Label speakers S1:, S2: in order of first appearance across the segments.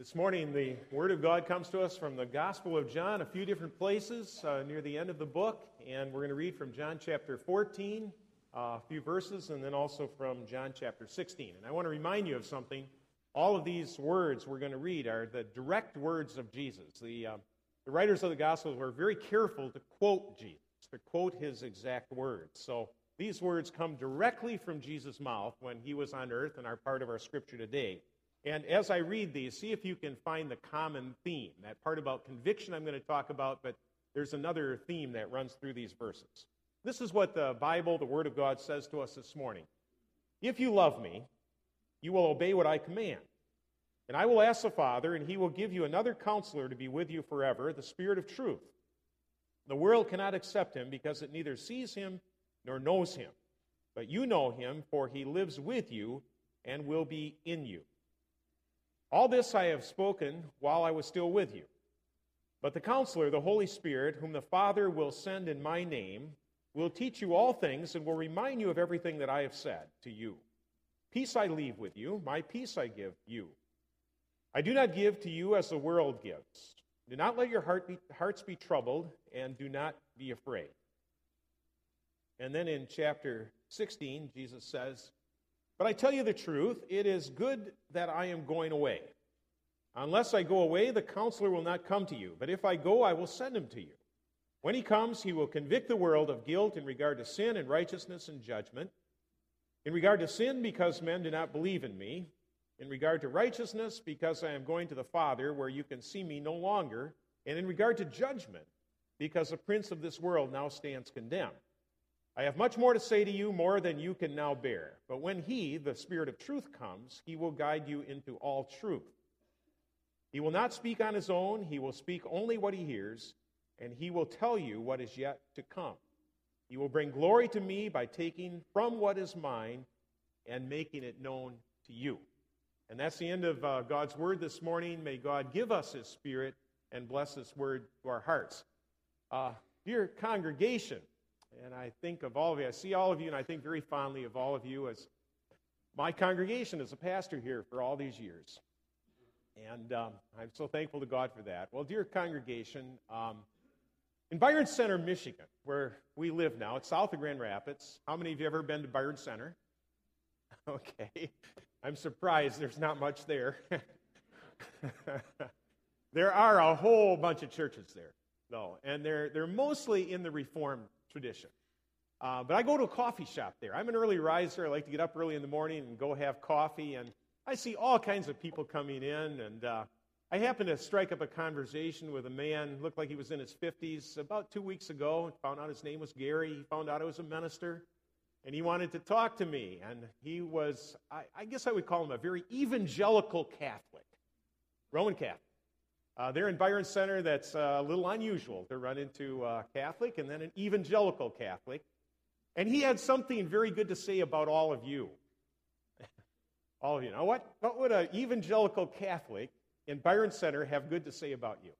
S1: This morning, the Word of God comes to us from the Gospel of John, a few different places uh, near the end of the book. And we're going to read from John chapter 14, uh, a few verses, and then also from John chapter 16. And I want to remind you of something. All of these words we're going to read are the direct words of Jesus. The, uh, the writers of the Gospels were very careful to quote Jesus, to quote his exact words. So these words come directly from Jesus' mouth when he was on earth and are part of our scripture today. And as I read these, see if you can find the common theme. That part about conviction I'm going to talk about, but there's another theme that runs through these verses. This is what the Bible, the Word of God, says to us this morning. If you love me, you will obey what I command. And I will ask the Father, and he will give you another counselor to be with you forever, the Spirit of truth. The world cannot accept him because it neither sees him nor knows him. But you know him, for he lives with you and will be in you. All this I have spoken while I was still with you. But the counselor, the Holy Spirit, whom the Father will send in my name, will teach you all things and will remind you of everything that I have said to you. Peace I leave with you, my peace I give you. I do not give to you as the world gives. Do not let your heart be, hearts be troubled, and do not be afraid. And then in chapter 16, Jesus says, but I tell you the truth, it is good that I am going away. Unless I go away, the counselor will not come to you. But if I go, I will send him to you. When he comes, he will convict the world of guilt in regard to sin and righteousness and judgment. In regard to sin, because men do not believe in me. In regard to righteousness, because I am going to the Father, where you can see me no longer. And in regard to judgment, because the prince of this world now stands condemned. I have much more to say to you, more than you can now bear. But when He, the Spirit of truth, comes, He will guide you into all truth. He will not speak on His own, He will speak only what He hears, and He will tell you what is yet to come. He will bring glory to me by taking from what is mine and making it known to you. And that's the end of uh, God's word this morning. May God give us His Spirit and bless this word to our hearts. Uh, dear congregation, and I think of all of you. I see all of you, and I think very fondly of all of you as my congregation as a pastor here for all these years. And um, I'm so thankful to God for that. Well, dear congregation, um, in Byron Center, Michigan, where we live now, it's south of Grand Rapids. How many of you have ever been to Byron Center? Okay. I'm surprised there's not much there. there are a whole bunch of churches there, though, and they're, they're mostly in the Reformed tradition. Uh, but I go to a coffee shop there. I'm an early riser. I like to get up early in the morning and go have coffee. And I see all kinds of people coming in. And uh, I happened to strike up a conversation with a man, looked like he was in his 50s, about two weeks ago. Found out his name was Gary. He found out I was a minister. And he wanted to talk to me. And he was, I, I guess I would call him a very evangelical Catholic, Roman Catholic. Uh, in Byron Center. That's uh, a little unusual to run into a Catholic and then an evangelical Catholic. And he had something very good to say about all of you. all of you. Now, what, what would an evangelical Catholic in Byron Center have good to say about you?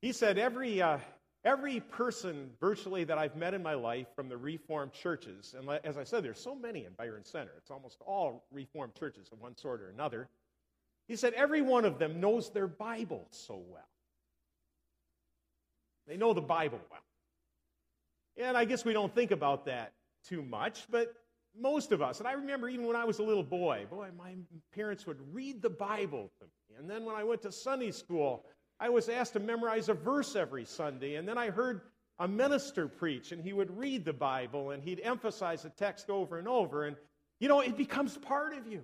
S1: He said, every, uh, every person virtually that I've met in my life from the Reformed churches, and as I said, there's so many in Byron Center, it's almost all Reformed churches of one sort or another. He said, every one of them knows their Bible so well. They know the Bible well. And I guess we don't think about that too much, but most of us, and I remember even when I was a little boy, boy, my parents would read the Bible to me. And then when I went to Sunday school, I was asked to memorize a verse every Sunday. And then I heard a minister preach, and he would read the Bible and he'd emphasize the text over and over. And, you know, it becomes part of you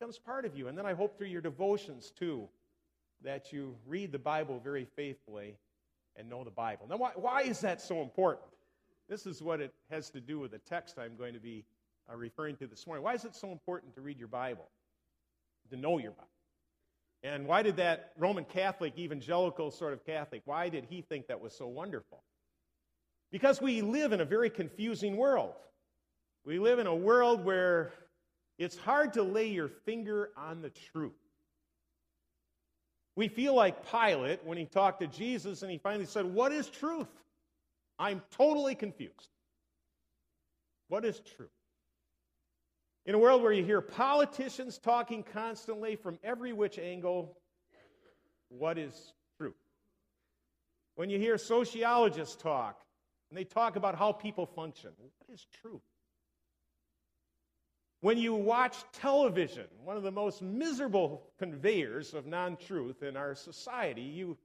S1: becomes part of you. And then I hope through your devotions, too, that you read the Bible very faithfully and know the Bible. Now, why, why is that so important? This is what it has to do with the text I'm going to be uh, referring to this morning. Why is it so important to read your Bible? To know your Bible? And why did that Roman Catholic, evangelical sort of Catholic, why did he think that was so wonderful? Because we live in a very confusing world. We live in a world where it's hard to lay your finger on the truth. We feel like Pilate when he talked to Jesus and he finally said, What is truth? I'm totally confused. What is truth? In a world where you hear politicians talking constantly from every which angle, what is truth? When you hear sociologists talk, and they talk about how people function, what is truth? When you watch television, one of the most miserable conveyors of non truth in our society, you,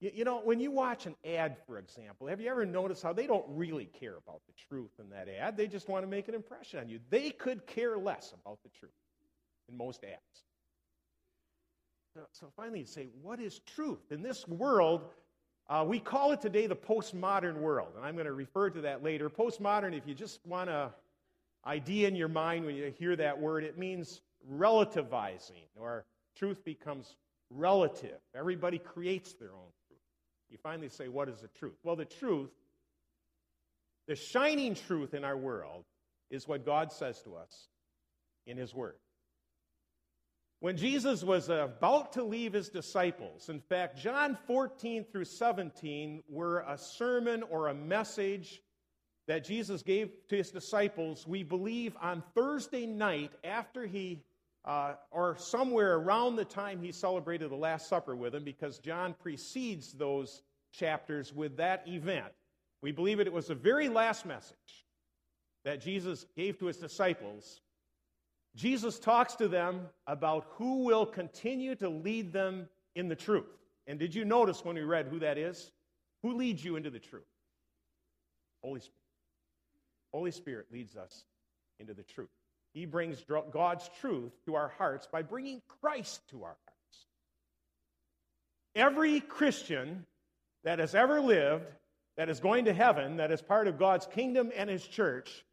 S1: you, know, when you watch an ad, for example, have you ever noticed how they don't really care about the truth in that ad? They just want to make an impression on you. They could care less about the truth in most ads. So, finally, you say, what is truth? In this world, uh, we call it today the postmodern world, and I'm going to refer to that later. Postmodern, if you just want to idea in your mind when you hear that word. It means relativizing, or truth becomes relative. Everybody creates their own truth. You finally say, What is the truth? Well, the truth, the shining truth in our world, is what God says to us in His Word. When Jesus was about to leave his disciples, in fact, John 14 through 17 were a sermon or a message that Jesus gave to his disciples, we believe on Thursday night after he, uh, or somewhere around the time he celebrated the Last Supper with them, because John precedes those chapters with that event. We believe it was the very last message that Jesus gave to his disciples. Jesus talks to them about who will continue to lead them in the truth. And did you notice when we read who that is? Who leads you into the truth? Holy Spirit. Holy Spirit leads us into the truth. He brings God's truth to our hearts by bringing Christ to our hearts. Every Christian that has ever lived, that is going to heaven, that is part of God's kingdom and His church,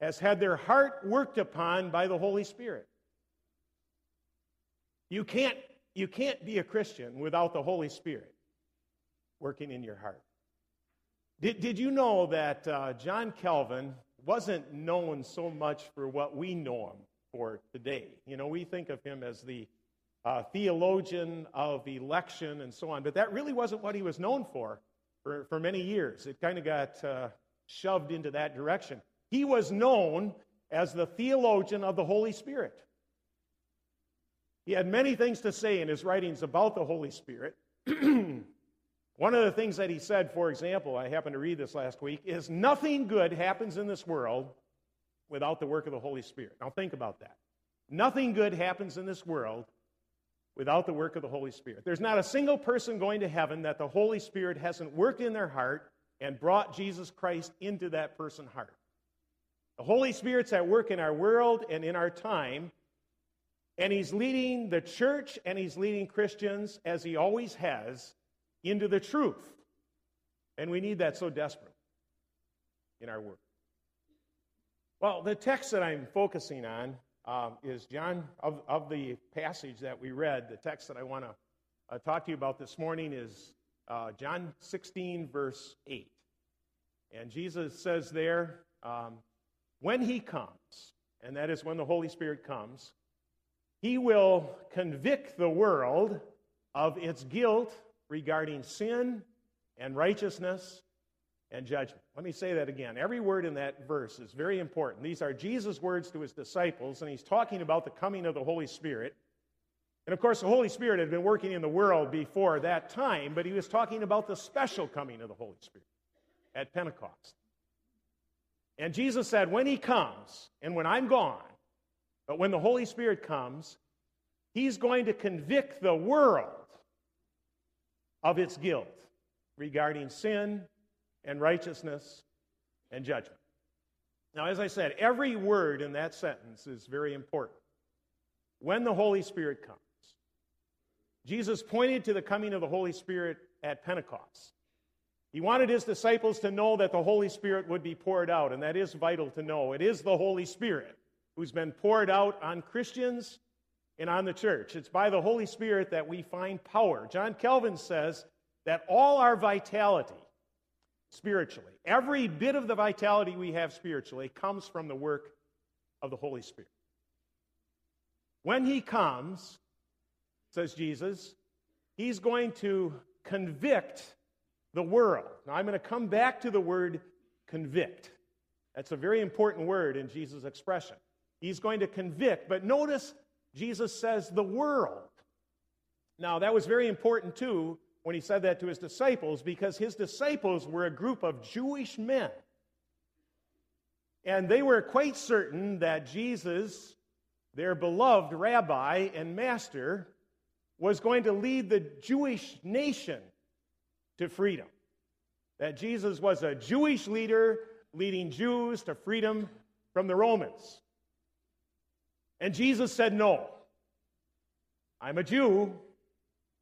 S1: has had their heart worked upon by the Holy Spirit. You can't, you can't be a Christian without the Holy Spirit working in your heart. Did, did you know that uh, John Calvin wasn't known so much for what we know him for today? You know, we think of him as the uh, theologian of election and so on, but that really wasn't what he was known for for, for many years. It kind of got uh, shoved into that direction. He was known as the theologian of the Holy Spirit. He had many things to say in his writings about the Holy Spirit. One of the things that he said, for example, I happened to read this last week, is nothing good happens in this world without the work of the Holy Spirit. Now think about that. Nothing good happens in this world without the work of the Holy Spirit. There's not a single person going to heaven that the Holy Spirit hasn't worked in their heart and brought Jesus Christ into that person's heart. The Holy Spirit's at work in our world and in our time, and He's leading the church and He's leading Christians, as He always has, into the truth. And we need that so desperately in our work. Well, the text that I'm focusing on um, is John, of, of the passage that we read, the text that I want to uh, talk to you about this morning is uh, John 16, verse 8. And Jesus says there, um, when he comes, and that is when the Holy Spirit comes, he will convict the world of its guilt regarding sin and righteousness and judgment. Let me say that again. Every word in that verse is very important. These are Jesus' words to his disciples, and he's talking about the coming of the Holy Spirit. And of course, the Holy Spirit had been working in the world before that time, but he was talking about the special coming of the Holy Spirit at Pentecost. And Jesus said, When he comes, and when I'm gone, but when the Holy Spirit comes, he's going to convict the world of its guilt regarding sin and righteousness and judgment. Now, as I said, every word in that sentence is very important. When the Holy Spirit comes, Jesus pointed to the coming of the Holy Spirit at Pentecost. He wanted his disciples to know that the Holy Spirit would be poured out, and that is vital to know. It is the Holy Spirit who's been poured out on Christians and on the church. It's by the Holy Spirit that we find power. John Calvin says that all our vitality, spiritually, every bit of the vitality we have spiritually, comes from the work of the Holy Spirit. When He comes, says Jesus, He's going to convict the world. Now, I'm going to come back to the word convict. That's a very important word in Jesus' expression. He's going to convict, but notice Jesus says the world. Now, that was very important too when he said that to his disciples because his disciples were a group of Jewish men. And they were quite certain that Jesus, their beloved rabbi and master, was going to lead the Jewish nation to freedom. That Jesus was a Jewish leader leading Jews to freedom from the Romans. And Jesus said, No. I'm a Jew,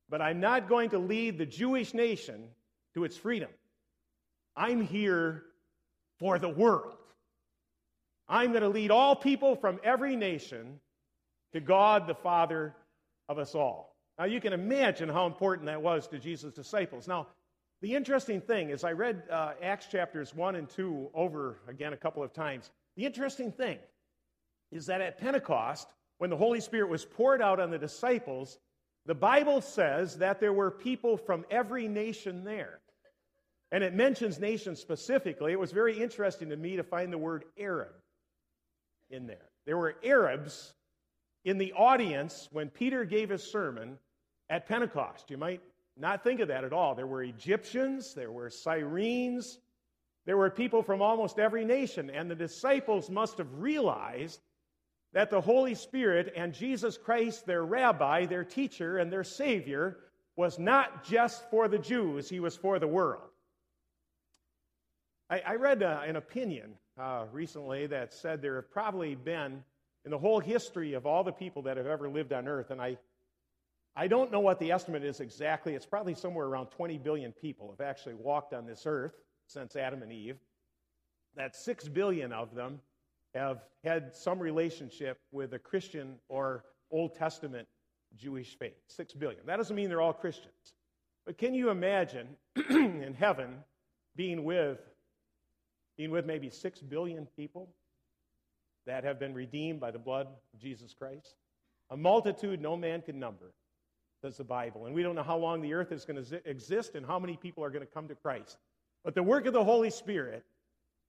S1: but I'm not going to lead the Jewish nation to its freedom. I'm here for the world. I'm going to lead all people from every nation to God, the Father of us all. Now, you can imagine how important that was to Jesus' disciples. Now, the interesting thing is, I read uh, Acts chapters 1 and 2 over again a couple of times. The interesting thing is that at Pentecost, when the Holy Spirit was poured out on the disciples, the Bible says that there were people from every nation there. And it mentions nations specifically. It was very interesting to me to find the word Arab in there. There were Arabs in the audience when Peter gave his sermon at Pentecost. You might not think of that at all. There were Egyptians, there were Cyrenes, there were people from almost every nation, and the disciples must have realized that the Holy Spirit and Jesus Christ, their rabbi, their teacher, and their Savior, was not just for the Jews, he was for the world. I, I read uh, an opinion uh, recently that said there have probably been, in the whole history of all the people that have ever lived on earth, and I, I don't know what the estimate is exactly, it's probably somewhere around 20 billion people have actually walked on this earth since Adam and Eve. That 6 billion of them have had some relationship with a Christian or Old Testament Jewish faith. 6 billion. That doesn't mean they're all Christians. But can you imagine in heaven being with being with maybe 6 billion people that have been redeemed by the blood of Jesus Christ. A multitude no man can number, says the Bible. And we don't know how long the earth is going to exist and how many people are going to come to Christ. But the work of the Holy Spirit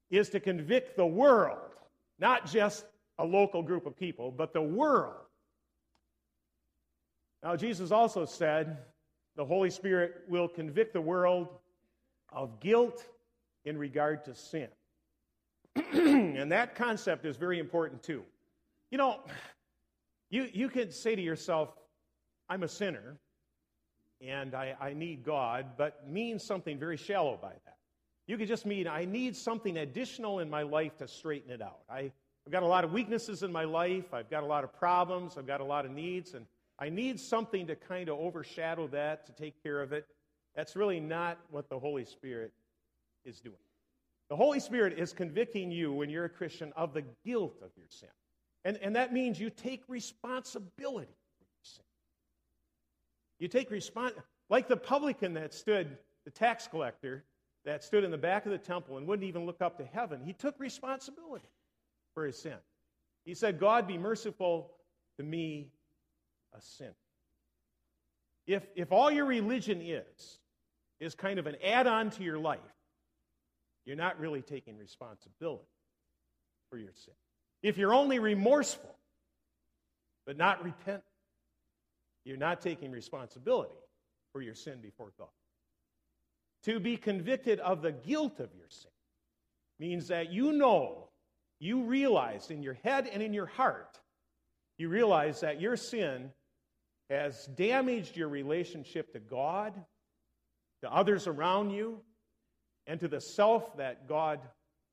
S1: is to convict the world, not just a local group of people, but the world. Now, Jesus also said the Holy Spirit will convict the world of guilt in regard to sin. and that concept is very important too. You know, you, you could say to yourself, I'm a sinner and I, I need God, but mean something very shallow by that. You could just mean, I need something additional in my life to straighten it out. I, I've got a lot of weaknesses in my life, I've got a lot of problems, I've got a lot of needs, and I need something to kind of overshadow that, to take care of it. That's really not what the Holy Spirit is doing. The Holy Spirit is convicting you when you're a Christian of the guilt of your sin. And, and that means you take responsibility for your sin. You take response, like the publican that stood, the tax collector that stood in the back of the temple and wouldn't even look up to heaven. He took responsibility for his sin. He said, God, be merciful to me, a sinner. If, if all your religion is, is kind of an add on to your life, you're not really taking responsibility for your sin. If you're only remorseful, but not repentant, you're not taking responsibility for your sin before God. To be convicted of the guilt of your sin means that you know, you realize in your head and in your heart, you realize that your sin has damaged your relationship to God, to others around you, and to the self that God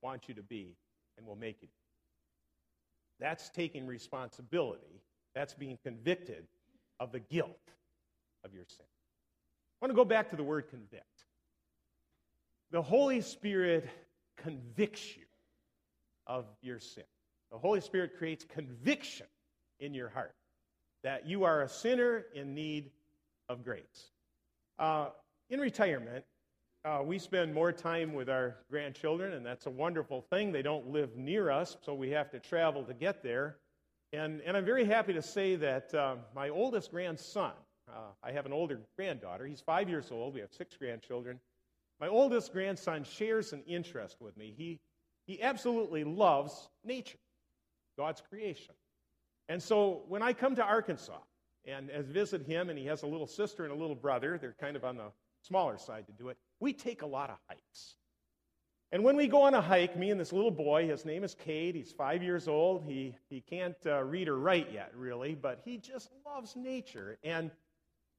S1: wants you to be and will make you. That's taking responsibility. That's being convicted of the guilt of your sin. I want to go back to the word convict. The Holy Spirit convicts you of your sin. The Holy Spirit creates conviction in your heart that you are a sinner in need of grace. Uh, in retirement, uh, we spend more time with our grandchildren, and that's a wonderful thing. They don't live near us, so we have to travel to get there. And, and I'm very happy to say that uh, my oldest grandson, uh, I have an older granddaughter, he's five years old, we have six grandchildren. My oldest grandson shares an interest with me. He, he absolutely loves nature, God's creation. And so when I come to Arkansas and as visit him, and he has a little sister and a little brother. They're kind of on the smaller side to do it. We take a lot of hikes. And when we go on a hike, me and this little boy, his name is Cade, he's five years old. He, he can't uh, read or write yet, really, but he just loves nature. And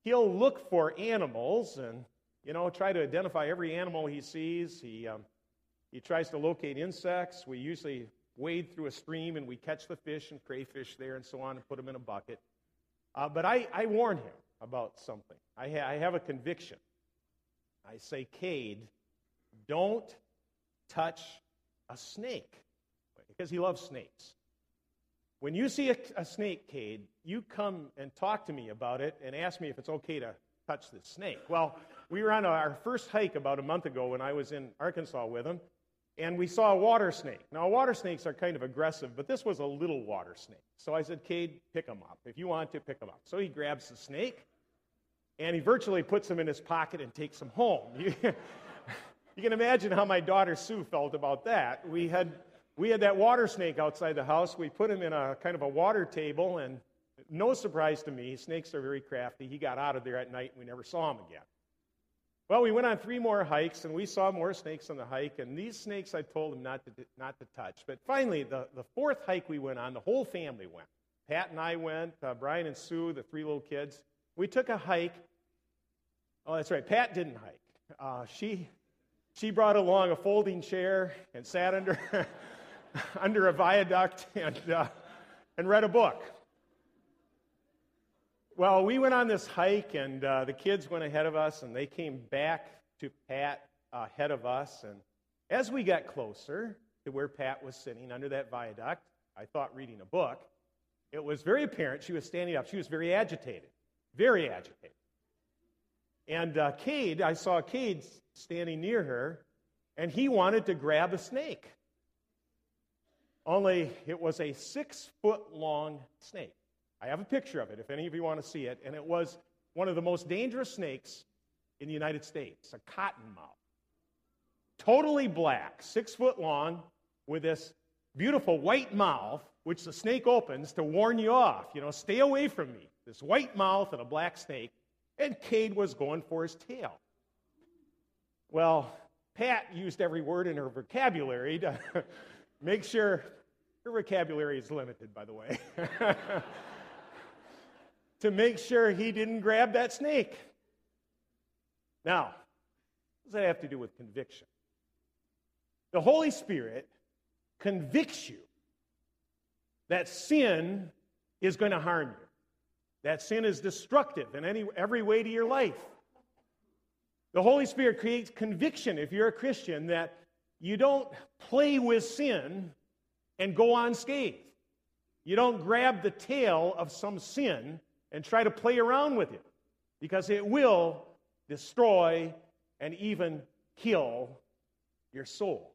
S1: he'll look for animals and, you know, try to identify every animal he sees. He, um, he tries to locate insects. We usually wade through a stream and we catch the fish and crayfish there and so on and put them in a bucket. Uh, but I, I warn him about something. I, ha- I have a conviction. I say, Cade, don't touch a snake because he loves snakes. When you see a, a, snake, Cade, you come and talk to me about it and ask me if it's okay to touch this snake. Well, we were on our first hike about a month ago when I was in Arkansas with him, and we saw a water snake. Now, water snakes are kind of aggressive, but this was a little water snake. So I said, Cade, pick him up. If you want to, pick him up. So he grabs the snake, and he virtually puts him in his pocket and takes him home. You can imagine how my daughter Sue felt about that. We had, we had that water snake outside the house. We put him in a kind of a water table, and no surprise to me, snakes are very crafty. He got out of there at night, and we never saw him again. Well, we went on three more hikes, and we saw more snakes on the hike, and these snakes I told him not to, not to touch. But finally, the, the fourth hike we went on, the whole family went. Pat and I went, uh, Brian and Sue, the three little kids. We took a hike. Oh, that's right, Pat didn't hike. Uh, she, she brought along a folding chair and sat under, under a viaduct and, uh, and read a book. Well, we went on this hike, and uh, the kids went ahead of us, and they came back to Pat ahead of us. And as we got closer to where Pat was sitting under that viaduct, I thought reading a book, it was very apparent she was standing up. She was very agitated, very agitated. And uh, Cade, I saw Cade standing near her, and he wanted to grab a snake. Only it was a six foot long snake. I have a picture of it if any of you want to see it. And it was one of the most dangerous snakes in the United States a cottonmouth. Totally black, six foot long, with this beautiful white mouth, which the snake opens to warn you off. You know, stay away from me. This white mouth and a black snake. And Cade was going for his tail. Well, Pat used every word in her vocabulary to make sure her vocabulary is limited, by the way, to make sure he didn't grab that snake. Now, what does that have to do with conviction? The Holy Spirit convicts you that sin is going to harm you, that sin is destructive in any, every way to your life. The Holy Spirit creates conviction if you're a Christian that you don't play with sin and go unscathed. You don't grab the tail of some sin and try to play around with it because it will destroy and even kill your soul.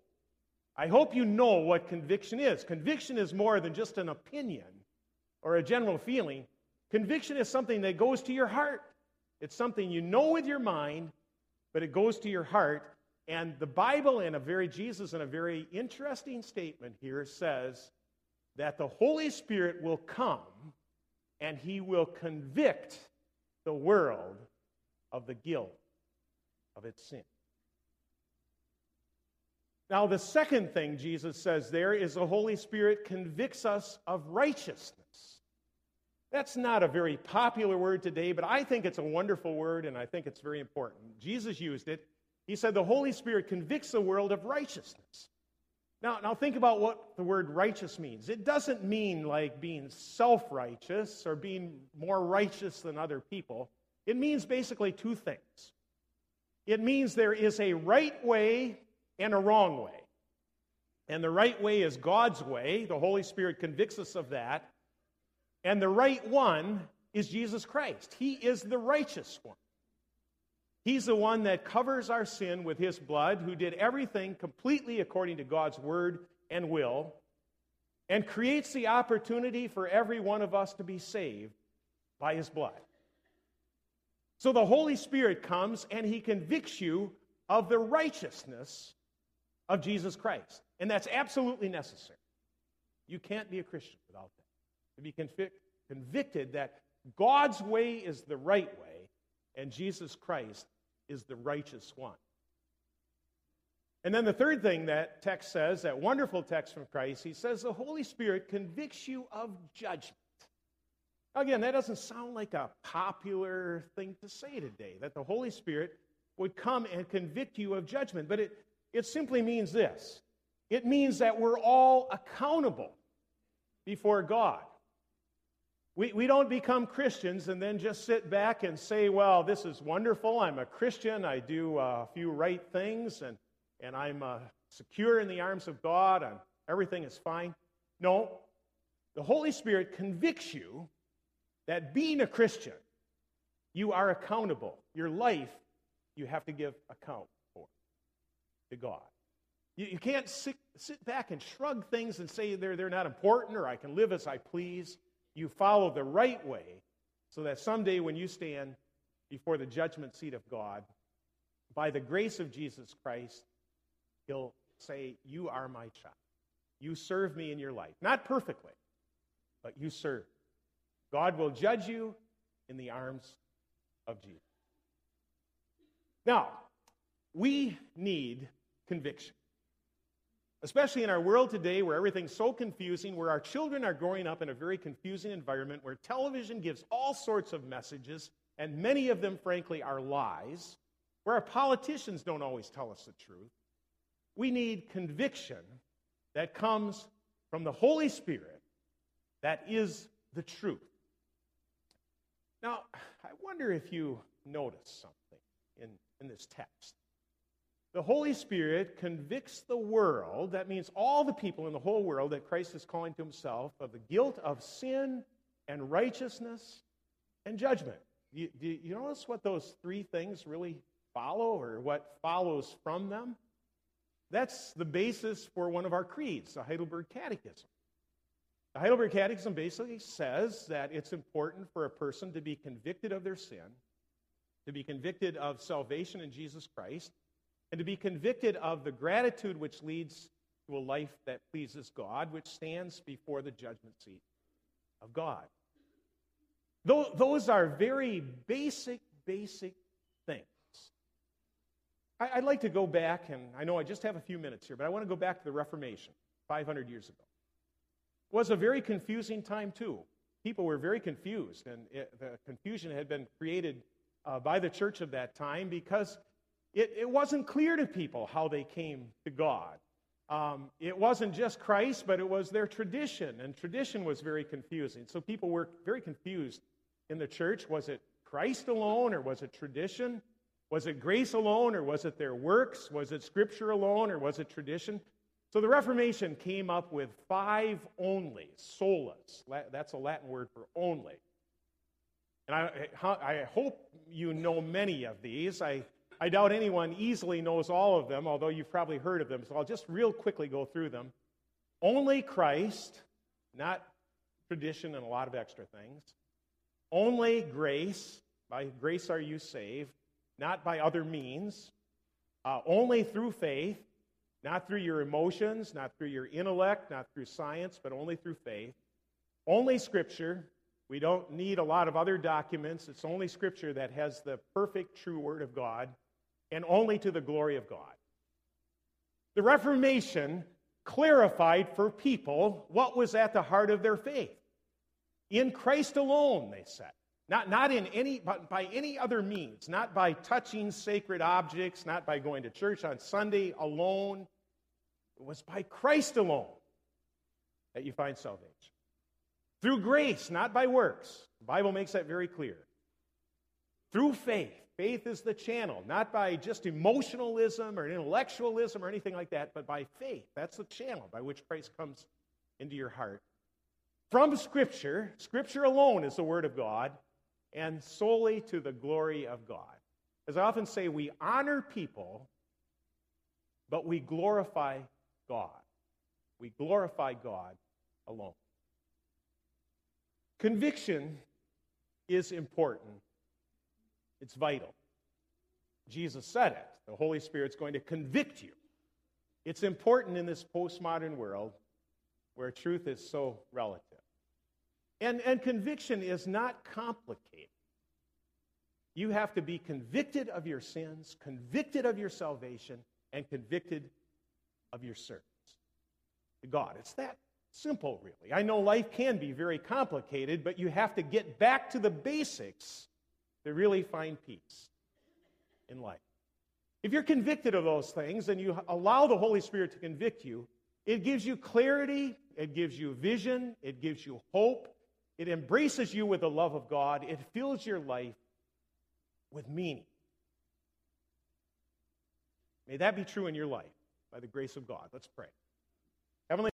S1: I hope you know what conviction is. Conviction is more than just an opinion or a general feeling. Conviction is something that goes to your heart. It's something you know with your mind but it goes to your heart. And the Bible, in a very, Jesus, in a very interesting statement here, says that the Holy Spirit will come and he will convict the world of the guilt of its sin. Now, the second thing Jesus says there is the Holy Spirit convicts us of righteousness. That's not a very popular word today, but I think it's a wonderful word and I think it's very important. Jesus used it. He said the Holy Spirit convicts the world of righteousness. Now, now think about what the word righteous means. It doesn't mean like being self righteous or being more righteous than other people. It means basically two things it means there is a right way and a wrong way. And the right way is God's way. The Holy Spirit convicts us of that. And the right one is Jesus Christ. He is the righteous one. He's the one that covers our sin with his blood, who did everything completely according to God's word and will, and creates the opportunity for every one of us to be saved by his blood. So the Holy Spirit comes and he convicts you of the righteousness of Jesus Christ. And that's absolutely necessary. You can't be a Christian without that to be convic- convicted that God's way is the right way, and Jesus Christ is the righteous one. And then the third thing that text says, that wonderful text from Christ, he says the Holy Spirit convicts you of judgment. Again, that doesn't sound like a popular thing to say today, that the Holy Spirit would come and convict you of judgment. But it, it simply means this it means that we're all accountable before God. We, we don't become Christians and then just sit back and say, well, this is wonderful. I'm a Christian. I do a few right things and, and I'm uh, secure in the arms of God. and everything is fine. No, the Holy Spirit convicts you that being a Christian, you are accountable. Your life, you have to give account for to God. You, you can't sit, sit back and shrug things and say they're, they're not important or I can live as I please. You follow the right way so that someday when you stand before the judgment seat of God, by the grace of Jesus Christ, He'll say, You are my child. You serve me in your life. Not perfectly, but you serve. God will judge you in the arms of Jesus. Now, we need conviction. Especially in our world today where everything's so confusing, where our children are growing up in a very confusing environment, where television gives all sorts of messages, and many of them, frankly, are lies, where our politicians don't always tell us the truth. We need conviction that comes from the Holy Spirit that is the truth. Now, I wonder if you notice something in, in this text. The Holy Spirit convicts the world, that means all the people in the whole world that Christ is calling to himself, of the guilt of sin and righteousness and judgment. You, do you notice what those three things really follow or what follows from them? That's the basis for one of our creeds, the Heidelberg Catechism. The Heidelberg Catechism basically says that it's important for a person to be convicted of their sin, to be convicted of salvation in Jesus Christ, and to be convicted of the gratitude which leads to a life that pleases God, which stands before the judgment seat of God. Those are very basic, basic things. I'd like to go back, and I know I just have a few minutes here, but I want to go back to the Reformation 500 years ago. It was a very confusing time, too. People were very confused, and it, the confusion had been created uh, by the church of that time because it, it wasn't clear to people how they came to God. Um, it wasn't just Christ, but it was their tradition, and tradition was very confusing. So people were very confused in the church. Was it Christ alone, or was it tradition? Was it grace alone, or was it their works? Was it Scripture alone, or was it tradition? So the Reformation came up with five only, solas. That's a Latin word for only. And I, I hope you know many of these. I I doubt anyone easily knows all of them, although you've probably heard of them. So I'll just real quickly go through them. Only Christ, not tradition and a lot of extra things. Only grace, by grace are you saved, not by other means. Uh, only through faith, not through your emotions, not through your intellect, not through science, but only through faith. Only Scripture. We don't need a lot of other documents. It's only Scripture that has the perfect, true Word of God and only to the glory of God. The Reformation clarified for people what was at the heart of their faith. In Christ alone, they said. Not, not in any, but by any other means, not by touching sacred objects, not by going to church on Sunday alone. It was by Christ alone that you find salvation. Through grace, not by works. The Bible makes that very clear. Through faith. Faith is the channel, not by just emotionalism or intellectualism or anything like that, but by faith. That's the channel by which Christ comes into your heart. From Scripture, Scripture alone is the Word of God, and solely to the glory of God. As I often say, we honor people, but we glorify God. We glorify God alone. Conviction is important it's vital. Jesus said it. The Holy Spirit's going to convict you. It's important in this postmodern world where truth is so relative. And, and conviction is not complicated. You have to be convicted of your sins, convicted of your salvation, and convicted of your service to God. It's that simple, really. I know life can be very complicated, but you have to get back to the basics to really find peace in life. If you're convicted of those things and you allow the Holy Spirit to convict you, it gives you clarity, it gives you vision, it gives you hope, it embraces you with the love of God, it fills your life with meaning. May that be true in your life by the grace of God. Let's pray.